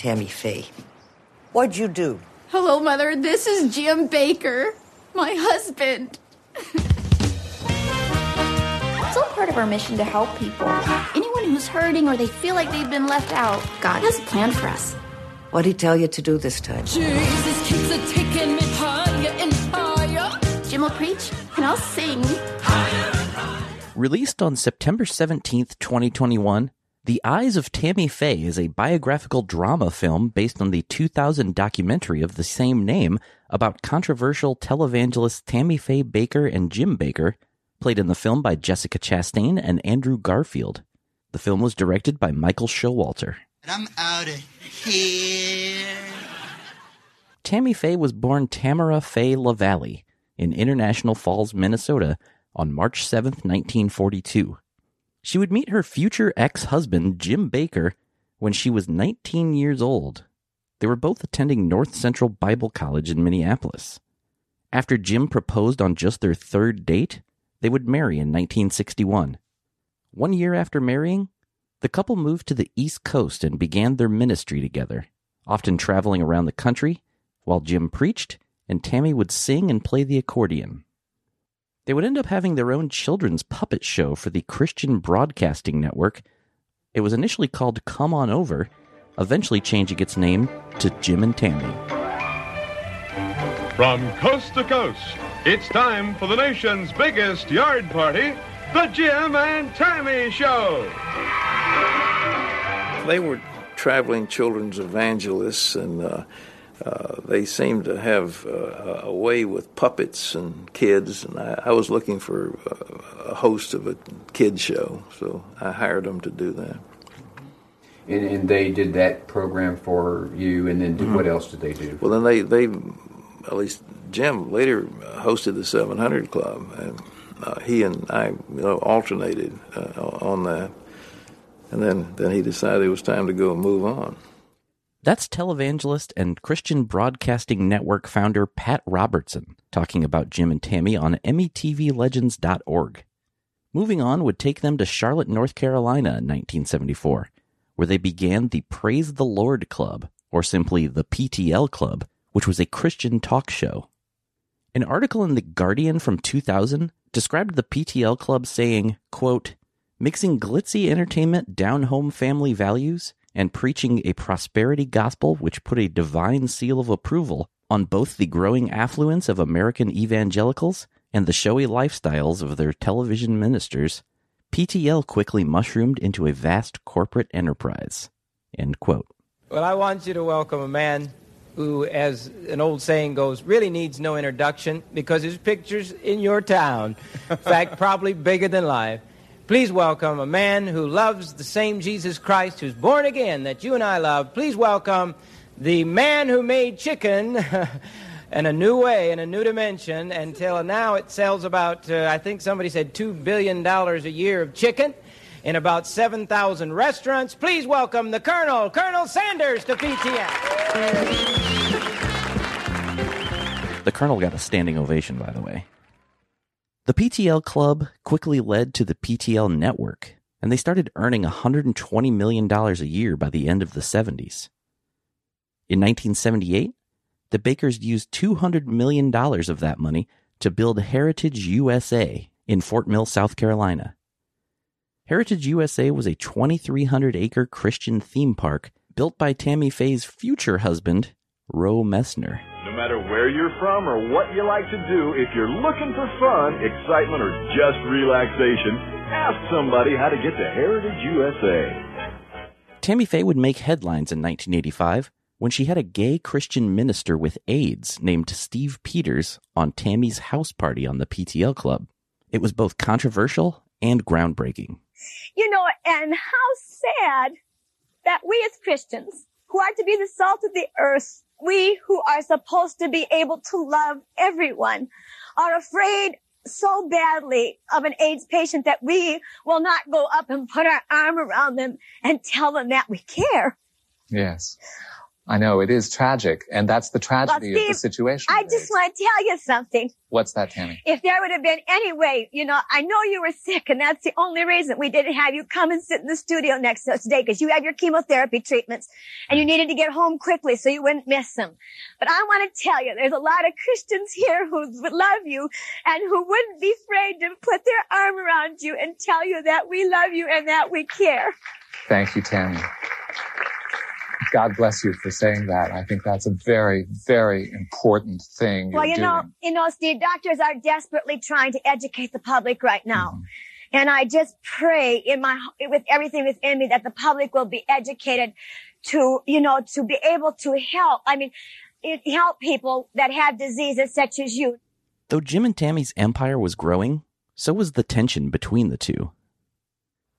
Tammy Faye. What'd you do? Hello, Mother. This is Jim Bakker, my husband. It's all part of our mission to help people. Anyone who's hurting or they feel like they've been left out, God has a plan for us. What'd he tell you to do this time? Jesus keeps a taking me higher and higher. Jim will preach, and I'll sing. Released on September 17th, 2021, The Eyes of Tammy Faye is a biographical drama film based on the 2000 documentary of the same name about controversial televangelists Tammy Faye Bakker and Jim Bakker, played in the film by Jessica Chastain and Andrew Garfield. The film was directed by Michael Showalter. I'm out of here. Tammy Faye was born Tamara Faye LaValley in International Falls, Minnesota on March 7, 1942. She would meet her future ex husband, Jim Bakker, when she was 19 years old. They were both attending North Central Bible College in Minneapolis. After Jim proposed on just their third date, they would marry in 1961. One year after marrying, the couple moved to the East Coast and began their ministry together, often traveling around the country while Jim preached and Tammy would sing and play the accordion. They would end up having their own children's puppet show for the Christian Broadcasting Network. It was initially called Come On Over, eventually changing its name to Jim and Tammy. From coast to coast, it's time for the nation's biggest yard party, the Jim and Tammy Show. They were traveling children's evangelists, and uh, uh, they seemed to have uh, a way with puppets and kids. And I, I was looking for a host of a kid show, so I hired them to do that. And, and they did that program for you, and then did, what else did they do? Well, then they, they at least Jim later hosted the 700 Club, and uh, he and I you know, alternated uh, on that. And then, then he decided it was time to go and move on. That's televangelist and Christian Broadcasting Network founder Pat Robertson talking about Jim and Tammy on METVLegends.org. Moving on would take them to Charlotte, North Carolina in 1974, where they began the Praise the Lord Club, or simply the PTL Club, which was a Christian talk show. An article in The Guardian from 2000 described the PTL Club saying, quote, mixing glitzy entertainment down home family values and preaching a prosperity gospel which put a divine seal of approval on both the growing affluence of American evangelicals and the showy lifestyles of their television ministers, PTL quickly mushroomed into a vast corporate enterprise. Well, I want you to welcome a man who, as an old saying goes, really needs no introduction because his picture's in your town. In fact, probably bigger than life. Please welcome a man who loves the same Jesus Christ, who's born again that you and I love. Please welcome the man who made chicken in a new way, in a new dimension. Until now, it sells about, uh, I think somebody said, $2 billion a year of chicken in about 7,000 restaurants. Please welcome the Colonel, Colonel Sanders, to PTL. The Colonel got a standing ovation, by the way. The PTL Club quickly led to the PTL Network, and they started earning $120 million a year by the end of the 70s. In 1978, the Bakkers used $200 million of that money to build Heritage USA in Fort Mill, South Carolina. Heritage USA was a 2,300 acre Christian theme park built by Tammy Faye's future husband, Roe Messner. No matter where you're from or what you like to do, if you're looking for fun, excitement, or just relaxation, ask somebody how to get to Heritage USA. Tammy Faye would make headlines in 1985 when she had a gay Christian minister with AIDS named Steve Pieters on Tammy's house party on the PTL Club. It was both controversial and groundbreaking. You know, and how sad that we as Christians, who are to be the salt of the earth, we who are supposed to be able to love everyone, are afraid so badly of an AIDS patient that we will not go up and put our arm around them and tell them that we care. Yes. I know it is tragic, and that's the tragedy Well, of the Steve, situation. I just want to tell you something. What's that, Tammy? If there would have been any way, you know, I know you were sick and that's the only reason we didn't have you come and sit in the studio next to us today because you had your chemotherapy treatments and you needed to get home quickly so you wouldn't miss them. But I want to tell you, there's a lot of Christians here who would love you and who wouldn't be afraid to put their arm around you and tell you that we love you and that we care. Thank you, Tammy. God bless you for saying that. I think that's a very, very important thing. Well, you're you know, doing. you know, Steve, doctors are desperately trying to educate the public right now. Mm-hmm. And I just pray in my, with everything within me that the public will be educated to, you know, to be able to help. I mean, it, help people that have diseases such as you. Though Jim and Tammy's empire was growing, so was the tension between the two.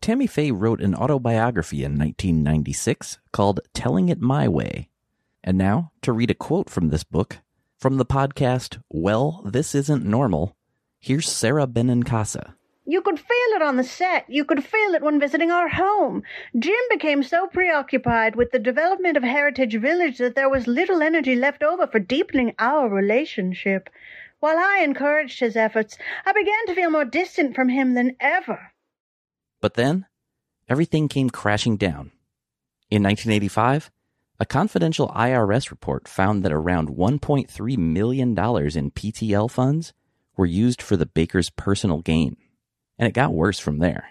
Tammy Faye wrote an autobiography in 1996 called Telling It My Way. And now, to read a quote from this book, from the podcast Well, This Isn't Normal, here's Sara Benincasa. You could feel it on the set. You could feel it when visiting our home. Jim became so preoccupied with the development of Heritage Village that there was little energy left over for deepening our relationship. While I encouraged his efforts, I began to feel more distant from him than ever. But then, everything came crashing down. In 1985, a confidential IRS report found that around $1.3 million in PTL funds were used for the Bakker's personal gain. And it got worse from there.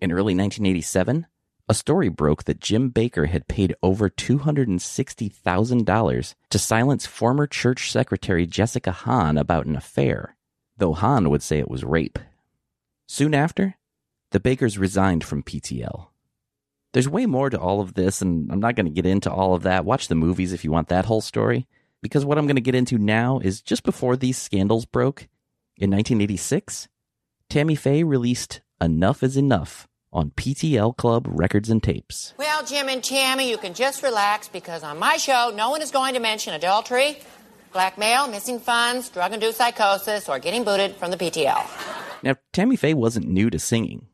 In early 1987, a story broke that Jim Bakker had paid over $260,000 to silence former church secretary Jessica Hahn about an affair, though Hahn would say it was rape. Soon after, the Bakkers resigned from PTL. There's way more to all of this, and I'm not going to get into all of that. Watch the movies if you want that whole story, because what I'm going to get into now is just before these scandals broke, in 1986, Tammy Faye released Enough is Enough on PTL Club Records and Tapes. Well, Jim and Tammy, you can just relax because on my show, no one is going to mention adultery, blackmail, missing funds, drug induced psychosis, or getting booted from the PTL. Now, Tammy Faye wasn't new to singing.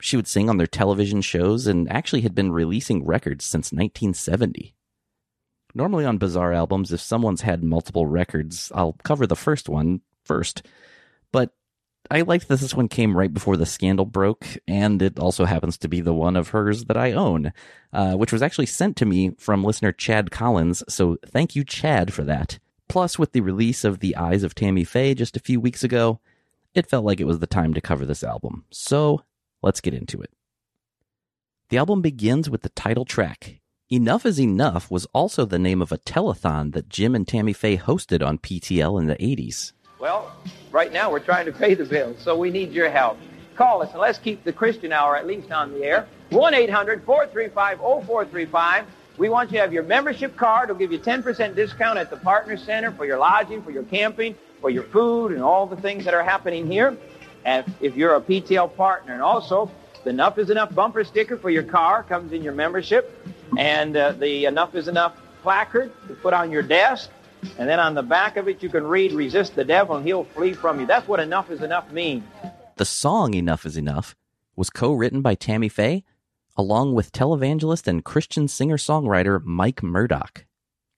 She would sing on their television shows and actually had been releasing records since 1970. Normally on Bizarre albums, if someone's had multiple records, I'll cover the first one first. But I liked that this one came right before the scandal broke, and it also happens to be the one of hers that I own, uh, which was actually sent to me from listener Chad Collins, so thank you, Chad, for that. Plus, with the release of The Eyes of Tammy Faye just a few weeks ago, it felt like it was the time to cover this album. So, let's get into it. The album begins with the title track. Enough is Enough was also the name of a telethon that Jim and Tammy Faye hosted on PTL in the 80s. Well, right now we're trying to pay the bills, so we need your help. Call us and let's keep the Christian Hour at least on the air. 1 800 435 0435. We want you to have your membership card. We'll give you 10% discount at the Partner Center for your lodging, for your camping, for your food, and all the things that are happening here. And if you're a PTL partner, and also the Enough is Enough bumper sticker for your car comes in your membership, and uh, the Enough is Enough placard to put on your desk. And then on the back of it, you can read, resist the devil and he'll flee from you. That's what enough is enough means. The song Enough is Enough was co written by Tammy Faye, along with televangelist and Christian singer songwriter Mike Murdock.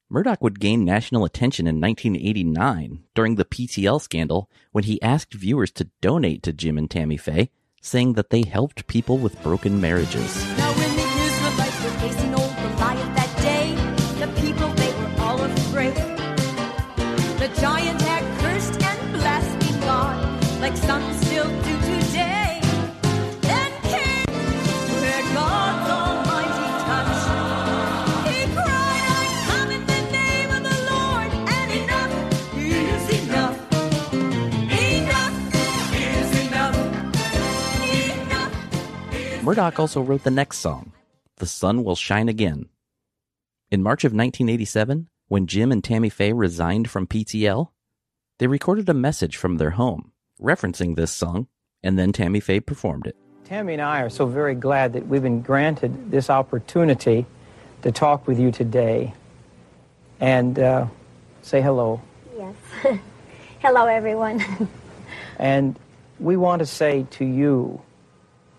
Murdock would gain national attention in 1989 during the PTL scandal when he asked viewers to donate to Jim and Tammy Faye, saying that they helped people with broken marriages. Now Murdock also wrote the next song, The Sun Will Shine Again. In March of 1987, when Jim and Tammy Faye resigned from PTL, they recorded a message from their home referencing this song, and then Tammy Faye performed it. Tammy and I are so very glad that we've been granted this opportunity to talk with you today and uh, say hello. Yes. Hello, everyone. And we want to say to you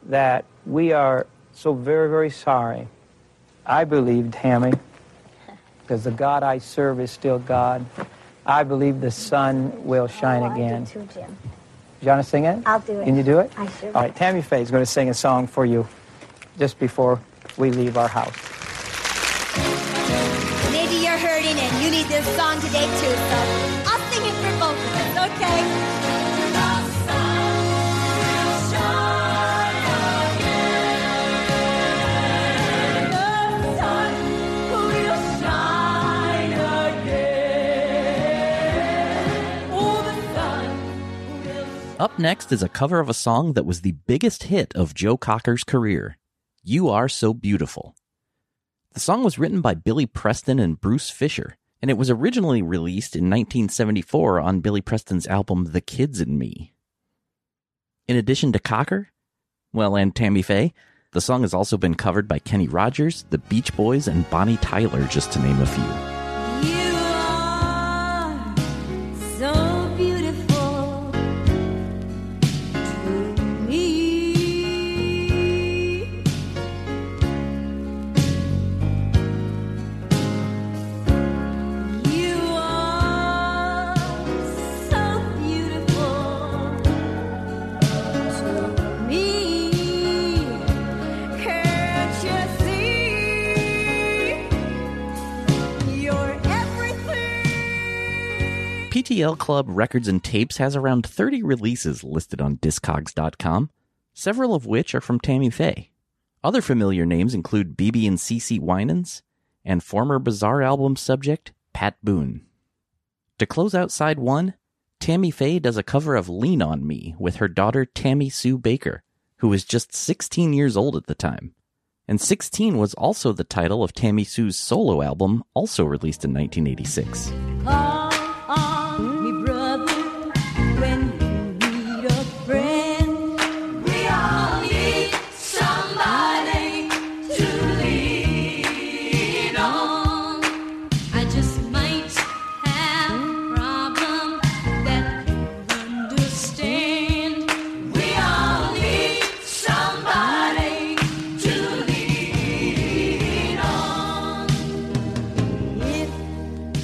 that we are so very, very sorry. I believe, Tammy, because the God I serve is still God. I believe the sun will oh, shine Oh, I do again. too, Jim. You want to sing it? I'll do it. Can you do it? I sure All right, Tammy Faye is going to sing a song for you just before we leave our house. Maybe you're hurting and you need this song today too, so I'll sing it for both of us, okay? Up next is a cover of a song that was the biggest hit of Joe Cocker's career You Are So Beautiful. The song was written by Billy Preston and Bruce Fisher, and it was originally released in 1974 on Billy Preston's album The Kids and Me. In addition to Cocker, well, and Tammy Faye, the song has also been covered by Kenny Rogers, the Beach Boys, and Bonnie Tyler, just to name a few. PTL Club Records and Tapes has around 30 releases listed on Discogs.com, several of which are from Tammy Faye. Other familiar names include BeBe and CeCe Winans and former Bizarre album subject Pat Boone. To close out side one, Tammy Faye does a cover of Lean on Me with her daughter Tammy Sue Bakker, who was just 16 years old at the time. And 16 was also the title of Tammy Sue's solo album, also released in 1986.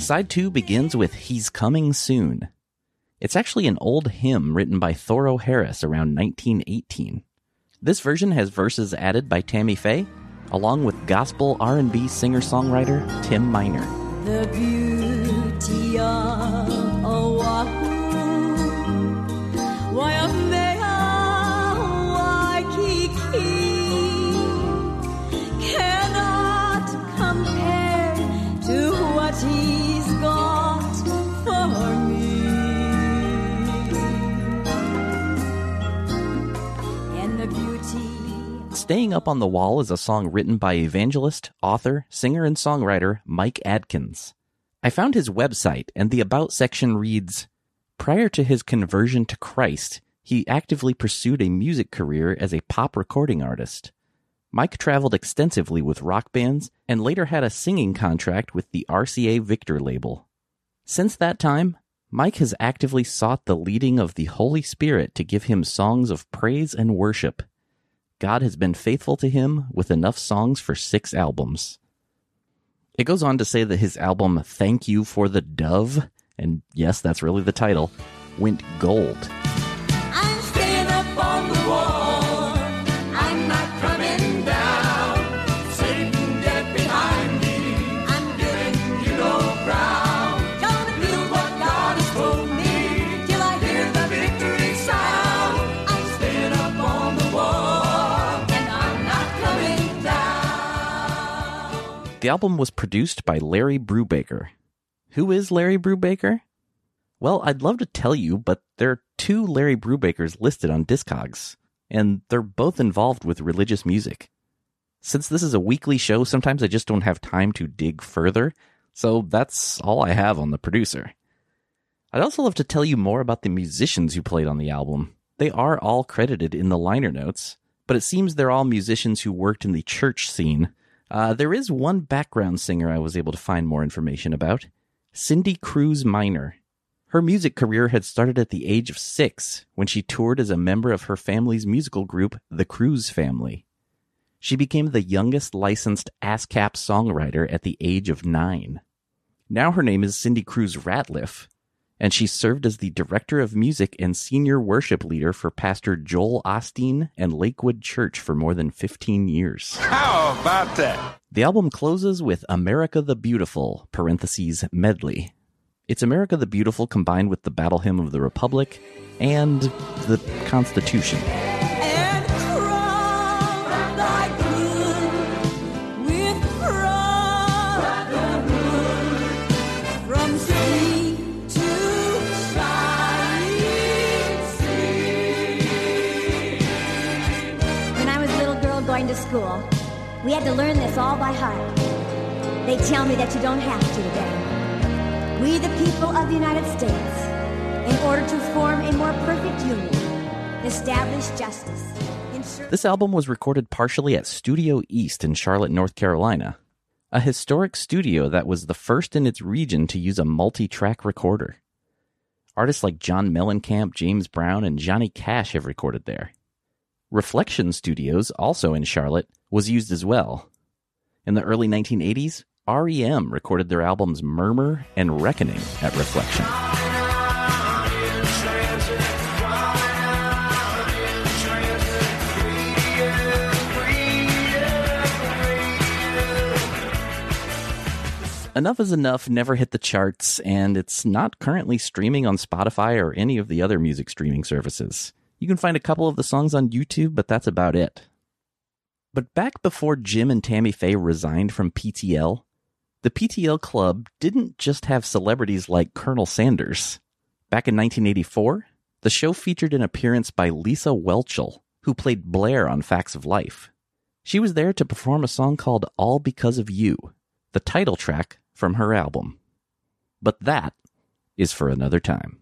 Side 2 begins with He's Coming Soon. It's actually an old hymn written by Thoro Harris around 1918. This version has verses added by Tammy Faye, along with gospel R&B singer-songwriter Tim Miner. The beauty of Waimea, Staying Up on the Wall is a song written by evangelist, author, singer, and songwriter Mike Adkins. I found his website, and the About section reads Prior to his conversion to Christ, he actively pursued a music career as a pop recording artist. Mike traveled extensively with rock bands and later had a singing contract with the RCA Victor label. Since that time, Mike has actively sought the leading of the Holy Spirit to give him songs of praise and worship. God has been faithful to him with enough songs for six albums. It goes on to say that his album Thank You for the Dove, and yes, that's really the title, went gold. The album was produced by Larry Brubaker. Who is Larry Brubaker? Well, I'd love to tell you, but there are two Larry Brubakers listed on Discogs, and they're both involved with religious music. Since this is a weekly show, sometimes I just don't have time to dig further, so that's all I have on the producer. I'd also love to tell you more about the musicians who played on the album. They are all credited in the liner notes, but it seems they're all musicians who worked in the church scene. Uh, there is one background singer I was able to find more information about Cindy Cruz Miner. Her music career had started at the age of six when she toured as a member of her family's musical group, the Cruz Family. She became the youngest licensed ASCAP songwriter at the age of nine. Now her name is Cindy Cruz Ratliff, and she served as the director of music and senior worship leader for Pastor Joel Osteen and Lakewood Church for more than 15 years. How about that? The album closes with America the Beautiful, parentheses, medley. It's America the Beautiful combined with the Battle Hymn of the Republic and the Constitution. This all by heart. They tell me that you don't have to today. We, the people of the United States, in order to form a more perfect union, establish justice. ensure- This album was recorded partially at Studio East in Charlotte, North Carolina, a historic studio that was the first in its region to use a multi track recorder. Artists like John Mellencamp, James Brown, and Johnny Cash have recorded there. Reflection Studios, also in Charlotte, was used as well. In the early 1980s, REM recorded their albums Murmur and Reckoning at Reflection. Enough is Enough never hit the charts, and it's not currently streaming on Spotify or any of the other music streaming services. You can find a couple of the songs on YouTube, but that's about it. But back before Jim and Tammy Faye resigned from PTL, the PTL Club didn't just have celebrities like Colonel Sanders. Back in 1984, the show featured an appearance by Lisa Whelchel, who played Blair on Facts of Life. She was there to perform a song called All Because of You, the title track from her album. But that is for another time.